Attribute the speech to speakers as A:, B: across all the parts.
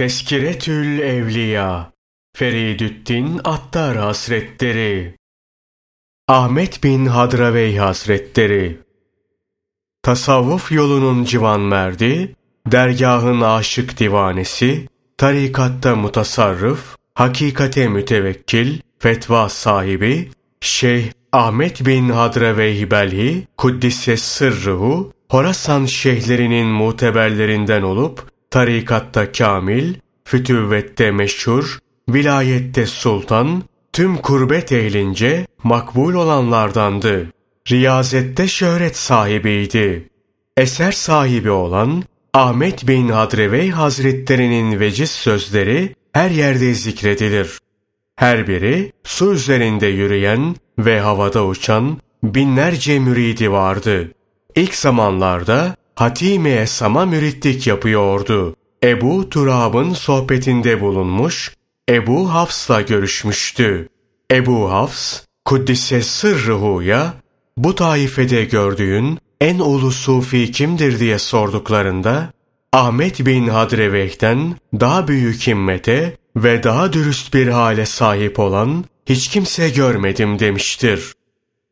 A: Teskiretül Evliya Feridüddin Attar Hazretleri Ahmet bin Hadravey Hazretleri Tasavvuf yolunun civan merdi, dergahın aşık divanesi, tarikatta mutasarrıf, hakikate mütevekkil, fetva sahibi, Şeyh Ahmet bin Hadravey Belhi, Kuddise Sırrıhu, Horasan şeyhlerinin muteberlerinden olup, tarikatta kamil, fütüvvette meşhur, vilayette sultan, tüm kurbet ehlince makbul olanlardandı. Riyazette şöhret sahibiydi. Eser sahibi olan Ahmet bin Hadrevey Hazretlerinin veciz sözleri her yerde zikredilir. Her biri su üzerinde yürüyen ve havada uçan binlerce müridi vardı. İlk zamanlarda Hatime Esam'a müritlik yapıyordu. Ebu Turab'ın sohbetinde bulunmuş, Ebu Hafs'la görüşmüştü. Ebu Hafs, Kuddise Sırrıhu'ya bu taifede gördüğün en ulu sufi kimdir diye sorduklarında, Ahmet bin Hadreveh'ten daha büyük himmete ve daha dürüst bir hale sahip olan hiç kimse görmedim demiştir.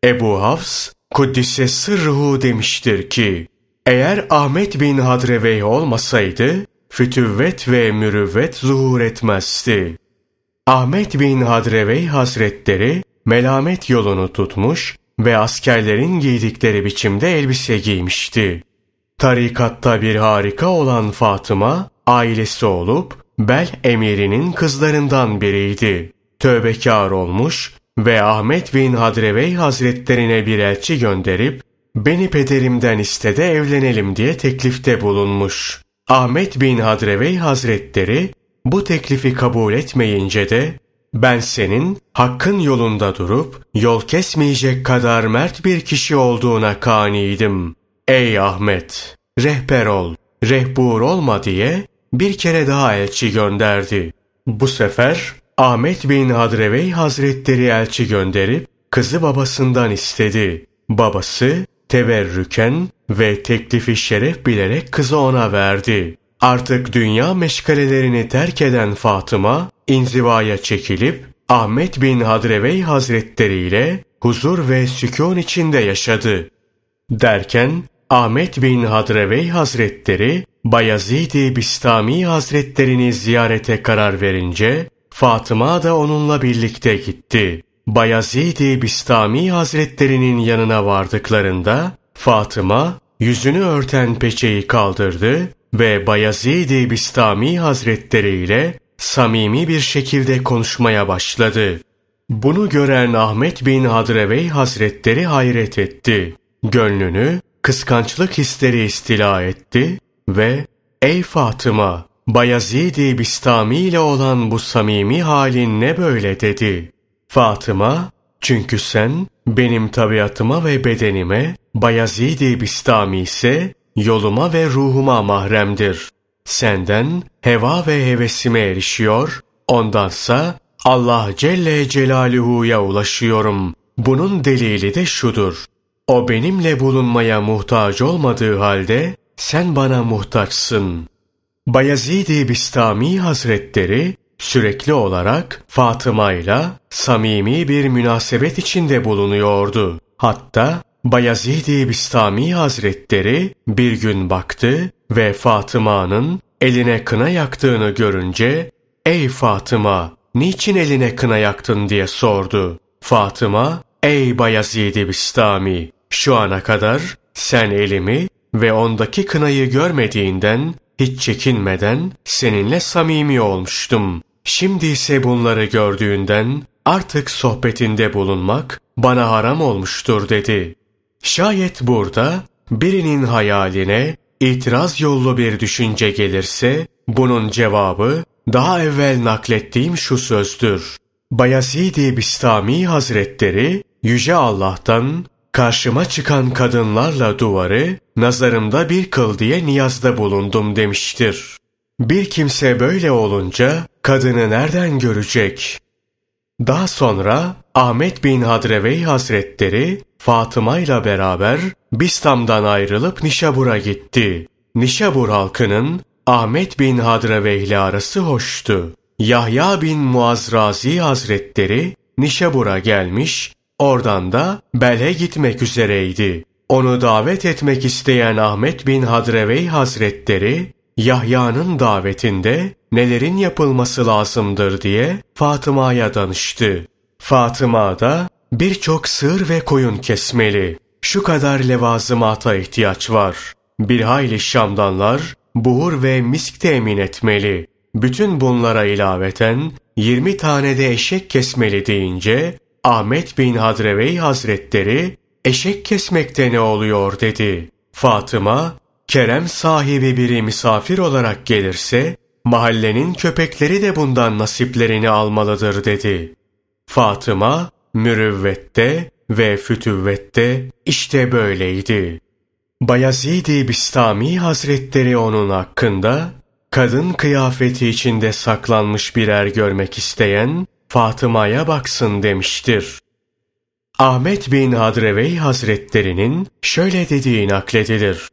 A: Ebu Hafs, Kuddise Sırrıhu demiştir ki, eğer Ahmet bin Hadrevey olmasaydı, fütüvvet ve mürüvvet zuhur etmezdi. Ahmet bin Hadrevey Hazretleri, melamet yolunu tutmuş ve askerlerin giydikleri biçimde elbise giymişti. Tarikatta bir harika olan Fatıma, ailesi olup, Bel emirinin kızlarından biriydi. Tövbekar olmuş ve Ahmet bin Hadrevey Hazretlerine bir elçi gönderip, beni pederimden istede evlenelim diye teklifte bulunmuş. Ahmet bin Hadrevey Hazretleri bu teklifi kabul etmeyince de ben senin hakkın yolunda durup yol kesmeyecek kadar mert bir kişi olduğuna kaniydim. Ey Ahmet! Rehber ol, rehbur olma diye bir kere daha elçi gönderdi. Bu sefer Ahmet bin Hadrevey Hazretleri elçi gönderip kızı babasından istedi. Babası teverrüken ve teklifi şeref bilerek kızı ona verdi. Artık dünya meşgalelerini terk eden Fatıma inzivaya çekilip Ahmet bin Hadrevey Hazretleri ile huzur ve sükun içinde yaşadı. Derken Ahmet bin Hadrevey Hazretleri Bayezid-i Bistami Hazretlerini ziyarete karar verince Fatıma da onunla birlikte gitti. Bayezid-i Bistami Hazretlerinin yanına vardıklarında Fatıma yüzünü örten peçeyi kaldırdı ve Bayezid-i Bistami Hazretleri ile samimi bir şekilde konuşmaya başladı. Bunu gören Ahmet bin Hadrevey Hazretleri hayret etti. Gönlünü kıskançlık hisleri istila etti ve ''Ey Fatıma, Bayezid-i Bistami ile olan bu samimi halin ne böyle?'' dedi. Fatıma, ''Çünkü sen benim tabiatıma ve bedenime, Bayezid-i Bistami ise yoluma ve ruhuma mahremdir. Senden heva ve hevesime erişiyor, ondansa Allah Celle Celaluhu'ya ulaşıyorum. Bunun delili de şudur. O benimle bulunmaya muhtaç olmadığı halde sen bana muhtaçsın. Bayezid-i Bistami Hazretleri sürekli olarak Fatıma ile samimi bir münasebet içinde bulunuyordu. Hatta Bayezid-i Bistami Hazretleri bir gün baktı ve Fatıma'nın eline kına yaktığını görünce ''Ey Fatıma, niçin eline kına yaktın?'' diye sordu. Fatıma ''Ey Bayezid-i Bistami, şu ana kadar sen elimi ve ondaki kınayı görmediğinden hiç çekinmeden seninle samimi olmuştum. Şimdi ise bunları gördüğünden artık sohbetinde bulunmak bana haram olmuştur dedi. Şayet burada birinin hayaline itiraz yollu bir düşünce gelirse bunun cevabı daha evvel naklettiğim şu sözdür. Bayezid-i Bistami Hazretleri Yüce Allah'tan karşıma çıkan kadınlarla duvarı nazarımda bir kıl diye niyazda bulundum demiştir. Bir kimse böyle olunca kadını nereden görecek? Daha sonra Ahmet bin Hadrevey Hazretleri Fatıma ile beraber Bistam'dan ayrılıp Nişabur'a gitti. Nişabur halkının Ahmet bin Hadraveh ile arası hoştu. Yahya bin Muazrazi Hazretleri Nişabur'a gelmiş, oradan da Bel'e gitmek üzereydi. Onu davet etmek isteyen Ahmet bin Hadrevey Hazretleri, Yahya'nın davetinde nelerin yapılması lazımdır diye Fatıma'ya danıştı. Fatıma da birçok sığır ve koyun kesmeli. Şu kadar levazımata ihtiyaç var. Bir hayli şamdanlar, buhur ve misk temin etmeli. Bütün bunlara ilaveten 20 tane de eşek kesmeli deyince Ahmet bin Hadrevey Hazretleri eşek kesmekte ne oluyor dedi. Fatıma, Kerem sahibi biri misafir olarak gelirse mahallenin köpekleri de bundan nasiplerini almalıdır dedi. Fatıma, mürüvvette ve fütüvvette işte böyleydi. Bayezid-i Bistami Hazretleri onun hakkında kadın kıyafeti içinde saklanmış birer görmek isteyen Fatıma'ya baksın demiştir. Ahmet bin Hadrevey Hazretlerinin şöyle dediği nakledilir.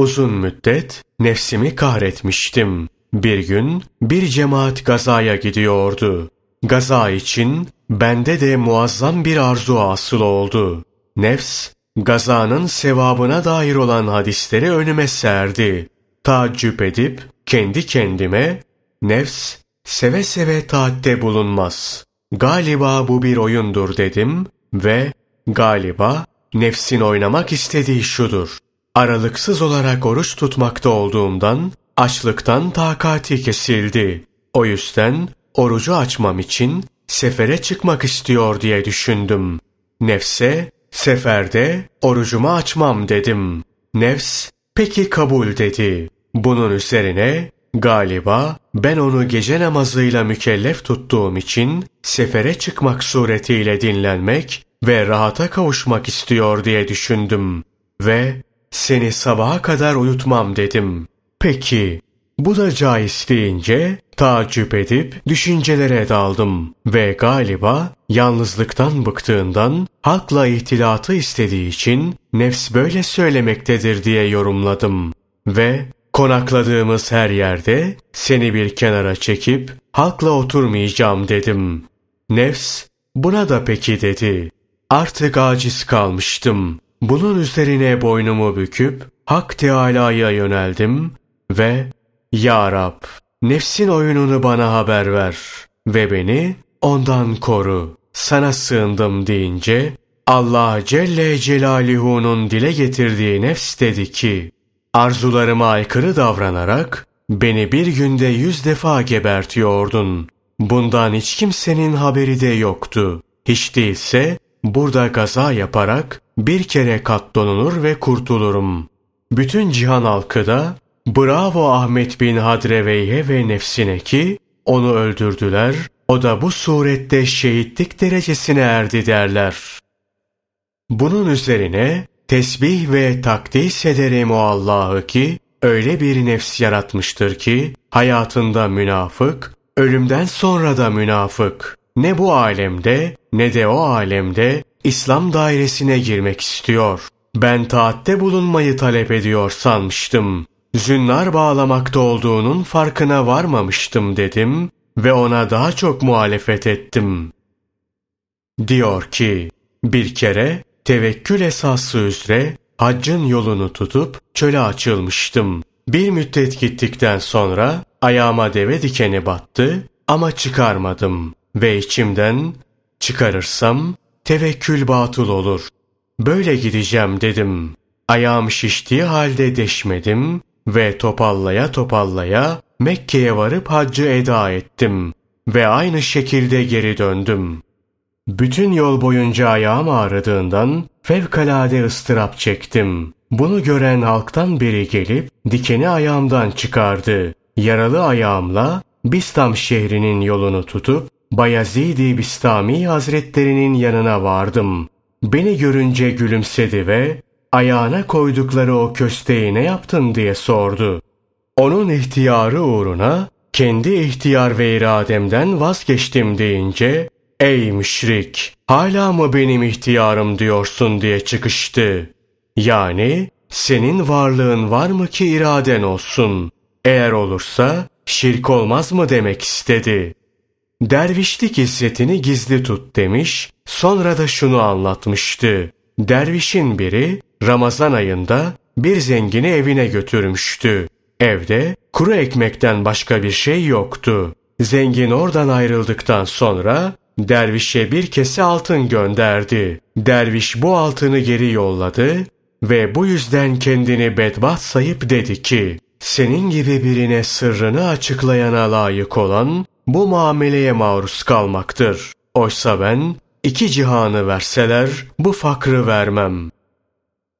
A: Uzun müddet nefsimi kahretmiştim. Bir gün bir cemaat gazaya gidiyordu. Gaza için bende de muazzam bir arzu asıl oldu. Nefs, gazanın sevabına dair olan hadisleri önüme serdi. Taaccüp edip kendi kendime, nefs seve seve taatte bulunmaz. Galiba bu bir oyundur dedim ve galiba nefsin oynamak istediği şudur. Aralıksız olarak oruç tutmakta olduğumdan açlıktan takati kesildi. O yüzden orucu açmam için sefere çıkmak istiyor diye düşündüm. Nefse, seferde orucumu açmam dedim. Nefs, peki kabul dedi. Bunun üzerine galiba ben onu gece namazıyla mükellef tuttuğum için sefere çıkmak suretiyle dinlenmek ve rahata kavuşmak istiyor diye düşündüm. Ve seni sabaha kadar uyutmam dedim. Peki, bu da caiz deyince tacip edip düşüncelere daldım ve galiba yalnızlıktan bıktığından halkla ihtilatı istediği için nefs böyle söylemektedir diye yorumladım. Ve konakladığımız her yerde seni bir kenara çekip halkla oturmayacağım dedim. Nefs buna da peki dedi. Artık aciz kalmıştım. Bunun üzerine boynumu büküp Hak Teâlâ'ya yöneldim ve Ya Rab nefsin oyununu bana haber ver ve beni ondan koru. Sana sığındım deyince Allah Celle Celaluhu'nun dile getirdiği nefs dedi ki arzularıma aykırı davranarak beni bir günde yüz defa gebertiyordun. Bundan hiç kimsenin haberi de yoktu. Hiç değilse burada gaza yaparak bir kere katlanılır ve kurtulurum. Bütün cihan halkı da bravo Ahmet bin Hadreveyhe ve nefsine ki onu öldürdüler, o da bu surette şehitlik derecesine erdi derler. Bunun üzerine tesbih ve takdis ederim o Allah'ı ki öyle bir nefs yaratmıştır ki hayatında münafık, ölümden sonra da münafık. Ne bu alemde ne de o alemde İslam dairesine girmek istiyor. Ben taatte bulunmayı talep ediyor sanmıştım. Zünnar bağlamakta olduğunun farkına varmamıştım dedim ve ona daha çok muhalefet ettim. Diyor ki, bir kere tevekkül esası üzere haccın yolunu tutup çöle açılmıştım. Bir müddet gittikten sonra ayağıma deve dikeni battı ama çıkarmadım ve içimden çıkarırsam tevekkül batıl olur. Böyle gideceğim dedim. Ayağım şiştiği halde deşmedim ve topallaya topallaya Mekke'ye varıp haccı eda ettim ve aynı şekilde geri döndüm. Bütün yol boyunca ayağım ağrıdığından fevkalade ıstırap çektim. Bunu gören halktan biri gelip dikeni ayağımdan çıkardı. Yaralı ayağımla Bistam şehrinin yolunu tutup Bayezid-i Bistami Hazretlerinin yanına vardım. Beni görünce gülümsedi ve ayağına koydukları o kösteği ne yaptın diye sordu. Onun ihtiyarı uğruna kendi ihtiyar ve irademden vazgeçtim deyince ''Ey müşrik, hala mı benim ihtiyarım diyorsun?'' diye çıkıştı. Yani senin varlığın var mı ki iraden olsun? Eğer olursa şirk olmaz mı demek istedi. Dervişlik izzetini gizli tut demiş, sonra da şunu anlatmıştı. Dervişin biri Ramazan ayında bir zengini evine götürmüştü. Evde kuru ekmekten başka bir şey yoktu. Zengin oradan ayrıldıktan sonra dervişe bir kese altın gönderdi. Derviş bu altını geri yolladı ve bu yüzden kendini bedbaht sayıp dedi ki, senin gibi birine sırrını açıklayana layık olan bu muameleye maruz kalmaktır. Oysa ben iki cihanı verseler bu fakrı vermem.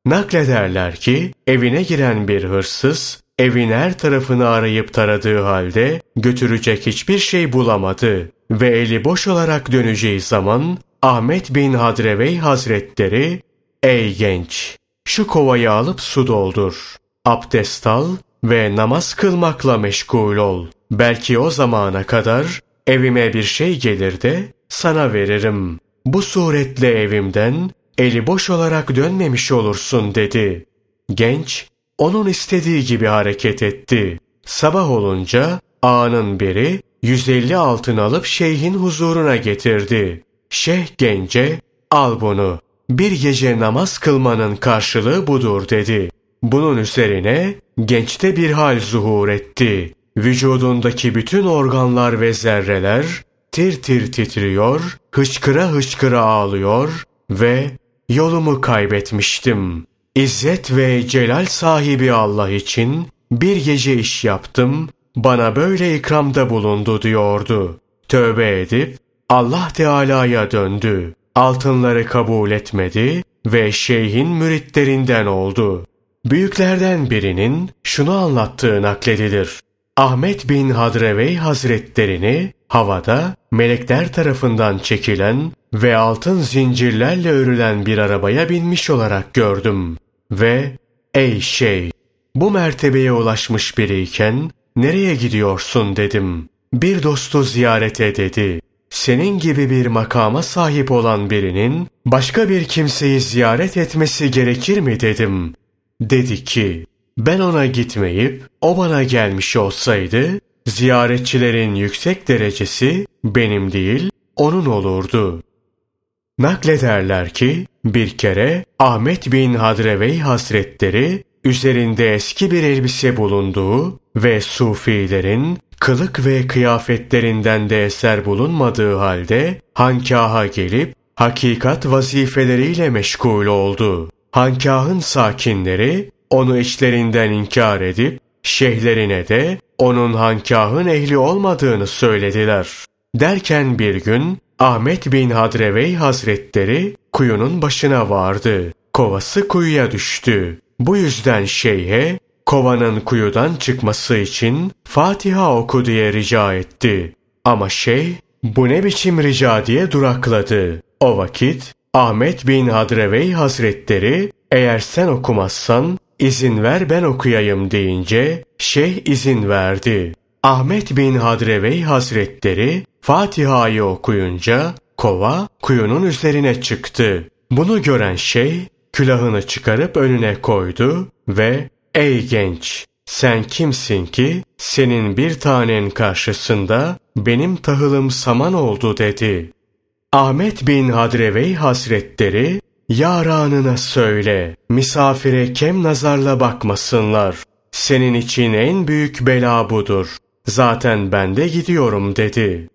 A: Naklederler ki evine giren bir hırsız evin her tarafını arayıp taradığı halde götürecek hiçbir şey bulamadı ve eli boş olarak döneceği zaman Ahmet bin Hadrevey Hazretleri Ey genç! Şu kovayı alıp su doldur. Abdest al ve namaz kılmakla meşgul ol. Belki o zamana kadar evime bir şey gelir de sana veririm. Bu suretle evimden eli boş olarak dönmemiş olursun dedi. Genç onun istediği gibi hareket etti. Sabah olunca ağanın biri 150 altın alıp şeyhin huzuruna getirdi. Şeyh gence al bunu bir gece namaz kılmanın karşılığı budur dedi. Bunun üzerine gençte bir hal zuhur etti. Vücudundaki bütün organlar ve zerreler tir tir titriyor, hıçkıra hıçkıra ağlıyor ve yolumu kaybetmiştim. İzzet ve celal sahibi Allah için bir gece iş yaptım, bana böyle ikramda bulundu diyordu. Tövbe edip Allah Teala'ya döndü. Altınları kabul etmedi ve şeyhin müritlerinden oldu. Büyüklerden birinin şunu anlattığı nakledilir. Ahmet bin Hadrevey Hazretlerini havada melekler tarafından çekilen ve altın zincirlerle örülen bir arabaya binmiş olarak gördüm. Ve ey şey bu mertebeye ulaşmış biriyken nereye gidiyorsun dedim. Bir dostu ziyarete dedi. Senin gibi bir makama sahip olan birinin başka bir kimseyi ziyaret etmesi gerekir mi dedim. Dedi ki ben ona gitmeyip o bana gelmiş olsaydı ziyaretçilerin yüksek derecesi benim değil onun olurdu. Naklederler ki bir kere Ahmet bin Hadrevey Hazretleri üzerinde eski bir elbise bulunduğu ve sufilerin kılık ve kıyafetlerinden de eser bulunmadığı halde hankaha gelip hakikat vazifeleriyle meşgul oldu. Hankahın sakinleri onu içlerinden inkar edip şeyhlerine de onun hankahın ehli olmadığını söylediler. Derken bir gün Ahmet bin Hadrevey Hazretleri kuyunun başına vardı. Kovası kuyuya düştü. Bu yüzden şeyhe kovanın kuyudan çıkması için Fatiha oku diye rica etti. Ama şey bu ne biçim rica diye durakladı. O vakit Ahmet bin Hadrevey Hazretleri eğer sen okumazsan izin ver ben okuyayım deyince şeyh izin verdi. Ahmet bin Hadrevey Hazretleri Fatiha'yı okuyunca kova kuyunun üzerine çıktı. Bunu gören şey külahını çıkarıp önüne koydu ve ''Ey genç, sen kimsin ki senin bir tanen karşısında benim tahılım saman oldu.'' dedi. Ahmet bin Hadrevey Hazretleri Yaranına söyle, misafire kem nazarla bakmasınlar. Senin için en büyük bela budur. Zaten ben de gidiyorum dedi.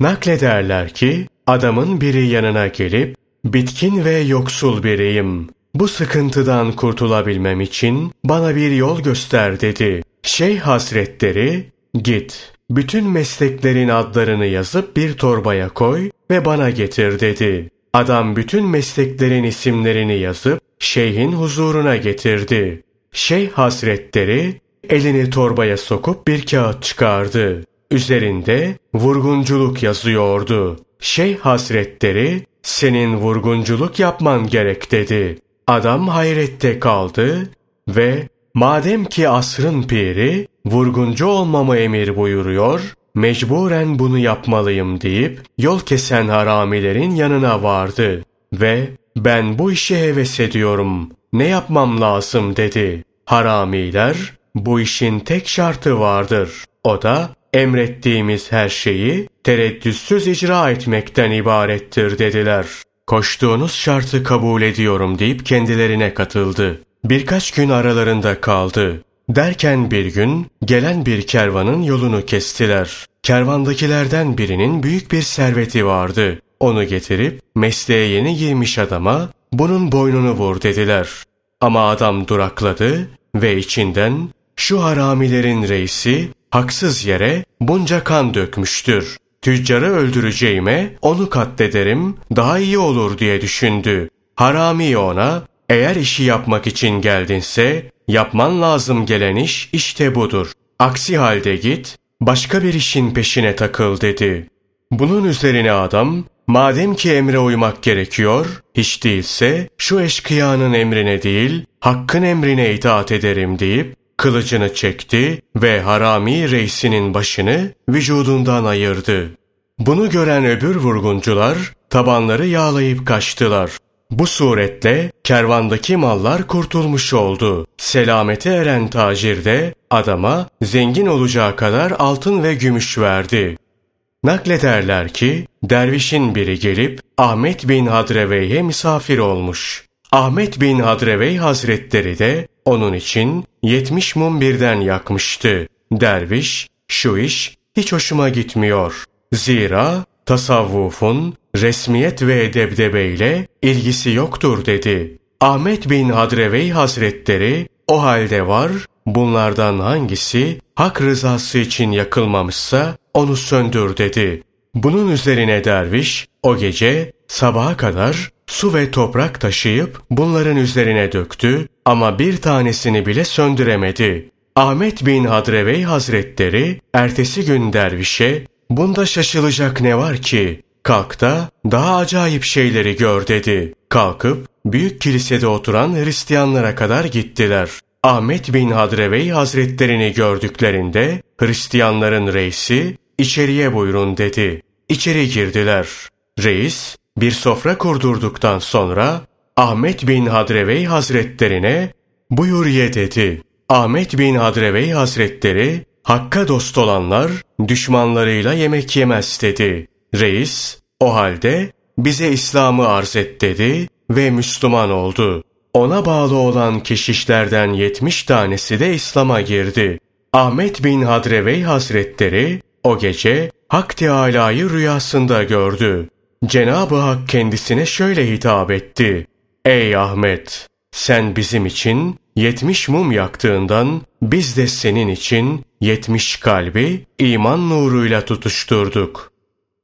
A: Naklederler ki adamın biri yanına gelip bitkin ve yoksul biriyim. Bu sıkıntıdan kurtulabilmem için bana bir yol göster dedi. Şeyh Hazretleri git bütün mesleklerin adlarını yazıp bir torbaya koy ve bana getir dedi. Adam bütün mesleklerin isimlerini yazıp şeyhin huzuruna getirdi. Şeyh Hazretleri elini torbaya sokup bir kağıt çıkardı. Üzerinde vurgunculuk yazıyordu. Şeyh Hazretleri senin vurgunculuk yapman gerek dedi. Adam hayrette kaldı ve madem ki asrın piri vurguncu olmamı emir buyuruyor, mecburen bunu yapmalıyım deyip yol kesen haramilerin yanına vardı ve ben bu işe heves ediyorum, ne yapmam lazım dedi. Haramiler bu işin tek şartı vardır. O da emrettiğimiz her şeyi tereddütsüz icra etmekten ibarettir dediler. Koştuğunuz şartı kabul ediyorum deyip kendilerine katıldı. Birkaç gün aralarında kaldı. Derken bir gün gelen bir kervanın yolunu kestiler. Kervandakilerden birinin büyük bir serveti vardı. Onu getirip mesleğe yeni girmiş adama bunun boynunu vur dediler. Ama adam durakladı ve içinden şu haramilerin reisi haksız yere bunca kan dökmüştür. Tüccarı öldüreceğime onu katlederim daha iyi olur diye düşündü. Harami ona eğer işi yapmak için geldinse yapman lazım gelen iş işte budur. Aksi halde git başka bir işin peşine takıl dedi. Bunun üzerine adam madem ki emre uymak gerekiyor hiç değilse şu eşkıyanın emrine değil hakkın emrine itaat ederim deyip kılıcını çekti ve harami reisinin başını vücudundan ayırdı. Bunu gören öbür vurguncular tabanları yağlayıp kaçtılar. Bu suretle kervandaki mallar kurtulmuş oldu. Selamete eren tacir de adama zengin olacağı kadar altın ve gümüş verdi. Naklederler ki dervişin biri gelip Ahmet bin Hadrevey'e misafir olmuş. Ahmet bin Hadrevey hazretleri de onun için yetmiş mum birden yakmıştı. Derviş, şu iş hiç hoşuma gitmiyor. Zira tasavvufun resmiyet ve debdebeyle ilgisi yoktur dedi. Ahmet bin Hadrevey Hazretleri o halde var, bunlardan hangisi hak rızası için yakılmamışsa onu söndür dedi. Bunun üzerine derviş o gece sabaha kadar su ve toprak taşıyıp bunların üzerine döktü ama bir tanesini bile söndüremedi. Ahmet bin Hadrevey Hazretleri ertesi gün dervişe bunda şaşılacak ne var ki? Kalk da daha acayip şeyleri gör dedi. Kalkıp büyük kilisede oturan Hristiyanlara kadar gittiler. Ahmet bin Hadrevey Hazretlerini gördüklerinde Hristiyanların reisi içeriye buyurun dedi. İçeri girdiler. Reis bir sofra kurdurduktan sonra Ahmet bin Hadrevey Hazretlerine buyur ye dedi. Ahmet bin Hadrevey Hazretleri Hakka dost olanlar düşmanlarıyla yemek yemez dedi. Reis o halde bize İslam'ı arz et dedi ve Müslüman oldu. Ona bağlı olan keşişlerden yetmiş tanesi de İslam'a girdi. Ahmet bin Hadrevey Hazretleri o gece Hak Teâlâ'yı rüyasında gördü. Cenab-ı Hak kendisine şöyle hitap etti. Ey Ahmet! Sen bizim için yetmiş mum yaktığından biz de senin için yetmiş kalbi iman nuruyla tutuşturduk.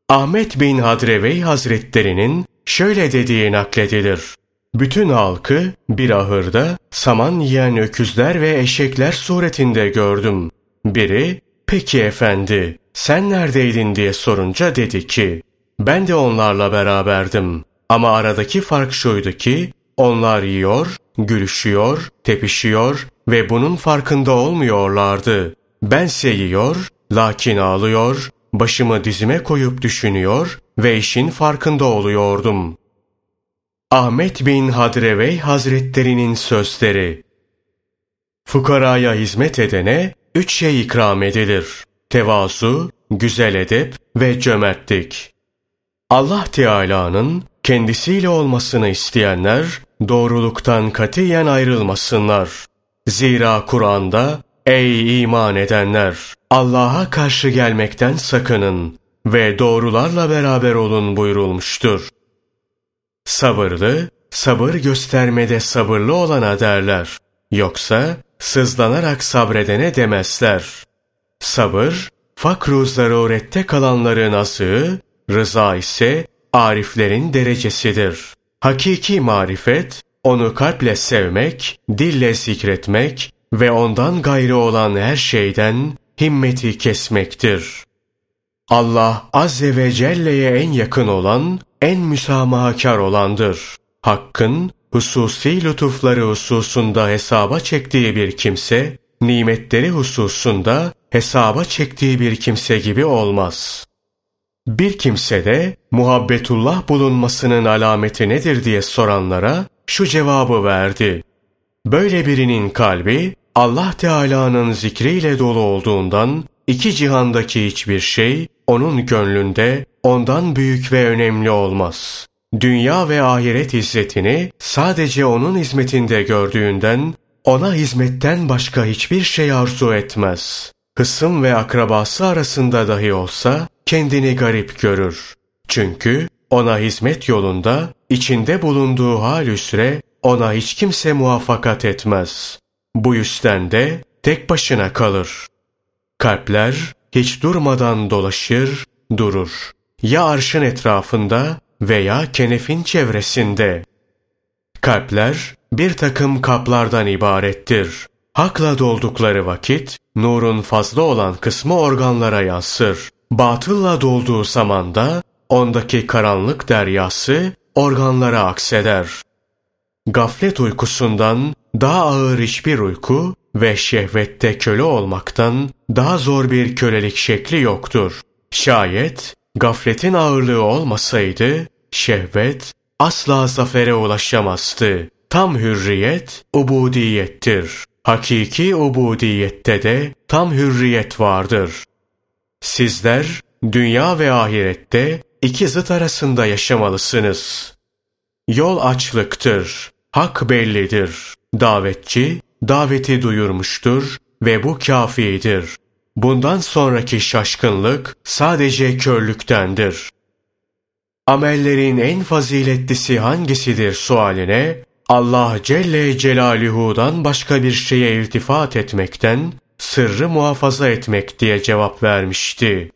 A: Ahmet bin Hadrevey Hazretlerinin şöyle dediği nakledilir. Bütün halkı bir ahırda saman yiyen öküzler ve eşekler suretinde gördüm. Biri, peki efendi sen neredeydin diye sorunca dedi ki, ben de onlarla beraberdim. Ama aradaki fark şuydu ki, onlar yiyor, gülüşüyor, tepişiyor ve bunun farkında olmuyorlardı. Bense yiyor, lakin ağlıyor, başımı dizime koyup düşünüyor ve işin farkında oluyordum. Ahmet bin Hadrevey Hazretlerinin sözleri Fukaraya hizmet edene üç şey ikram edilir. Tevazu, güzel edep ve cömertlik. Allah Teala'nın kendisiyle olmasını isteyenler doğruluktan katiyen ayrılmasınlar. Zira Kur'an'da ey iman edenler Allah'a karşı gelmekten sakının ve doğrularla beraber olun buyurulmuştur. Sabırlı, sabır göstermede sabırlı olana derler. Yoksa sızlanarak sabredene demezler. Sabır, fakru zarurette kalanların asığı, rıza ise ariflerin derecesidir. Hakiki marifet, onu kalple sevmek, dille zikretmek ve ondan gayrı olan her şeyden himmeti kesmektir. Allah Azze ve Celle'ye en yakın olan, en müsamahakar olandır. Hakkın, hususi lütufları hususunda hesaba çektiği bir kimse, nimetleri hususunda hesaba çektiği bir kimse gibi olmaz. Bir kimse de muhabbetullah bulunmasının alameti nedir diye soranlara şu cevabı verdi. Böyle birinin kalbi Allah Teala'nın zikriyle dolu olduğundan iki cihandaki hiçbir şey onun gönlünde ondan büyük ve önemli olmaz. Dünya ve ahiret izzetini sadece onun hizmetinde gördüğünden ona hizmetten başka hiçbir şey arzu etmez. Hısım ve akrabası arasında dahi olsa kendini garip görür. Çünkü ona hizmet yolunda içinde bulunduğu hal üsre ona hiç kimse muvaffakat etmez. Bu yüzden de tek başına kalır. Kalpler hiç durmadan dolaşır, durur. Ya arşın etrafında veya kenefin çevresinde. Kalpler bir takım kaplardan ibarettir. Hakla doldukları vakit, nurun fazla olan kısmı organlara yansır. Batılla dolduğu zaman da ondaki karanlık deryası organlara akseder. Gaflet uykusundan daha ağır hiçbir uyku ve şehvette köle olmaktan daha zor bir kölelik şekli yoktur. Şayet gafletin ağırlığı olmasaydı şehvet asla zafere ulaşamazdı. Tam hürriyet ubudiyettir. Hakiki ubudiyette de tam hürriyet vardır. Sizler dünya ve ahirette iki zıt arasında yaşamalısınız. Yol açlıktır, hak bellidir. Davetçi daveti duyurmuştur ve bu kafidir. Bundan sonraki şaşkınlık sadece körlüktendir. Amellerin en faziletlisi hangisidir sualine, Allah Celle Celaluhu'dan başka bir şeye irtifat etmekten, sırrı muhafaza etmek diye cevap vermişti.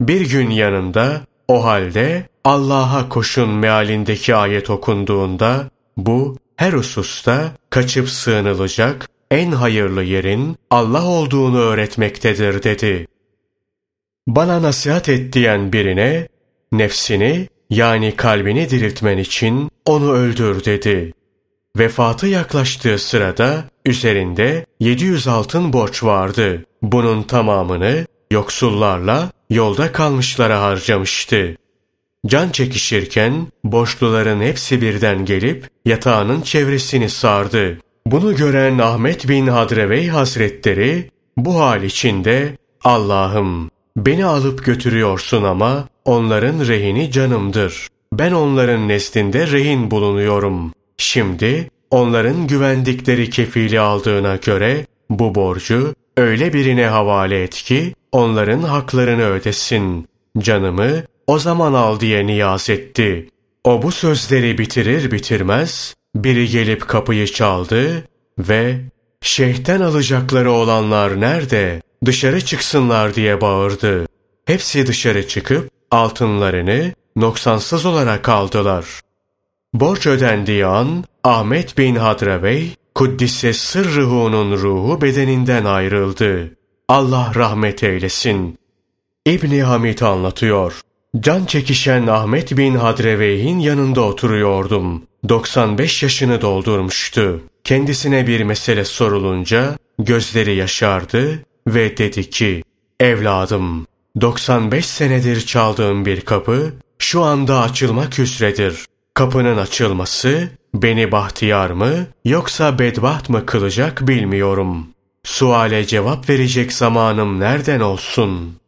A: Bir gün yanında, o halde Allah'a koşun mealindeki ayet okunduğunda, bu her hususta kaçıp sığınılacak en hayırlı yerin Allah olduğunu öğretmektedir dedi. Bana nasihat et diyen birine, nefsini yani kalbini diriltmen için onu öldür dedi. Vefatı yaklaştığı sırada üzerinde 700 altın borç vardı. Bunun tamamını yoksullarla yolda kalmışlara harcamıştı. Can çekişirken borçluların hepsi birden gelip yatağının çevresini sardı. Bunu gören Ahmet bin Hadrevey Hazretleri bu hal içinde Allah'ım beni alıp götürüyorsun ama onların rehini canımdır. Ben onların neslinde rehin bulunuyorum. Şimdi onların güvendikleri kefili aldığına göre bu borcu öyle birine havale et ki onların haklarını ödesin. Canımı o zaman al diye niyaz etti. O bu sözleri bitirir bitirmez biri gelip kapıyı çaldı ve şeyhten alacakları olanlar nerede? Dışarı çıksınlar diye bağırdı. Hepsi dışarı çıkıp altınlarını noksansız olarak aldılar. Borç ödendiği an Ahmet bin Hadravey Kuddise sırrıhu'nun ruhu bedeninden ayrıldı. Allah rahmet eylesin. İbni Hamid anlatıyor. Can çekişen Ahmet bin Hadreveyh'in yanında oturuyordum. 95 yaşını doldurmuştu. Kendisine bir mesele sorulunca gözleri yaşardı ve dedi ki, Evladım, 95 senedir çaldığım bir kapı şu anda açılmak üzredir. Kapının açılması beni bahtiyar mı yoksa bedbaht mı kılacak bilmiyorum. Suale cevap verecek zamanım nereden olsun?''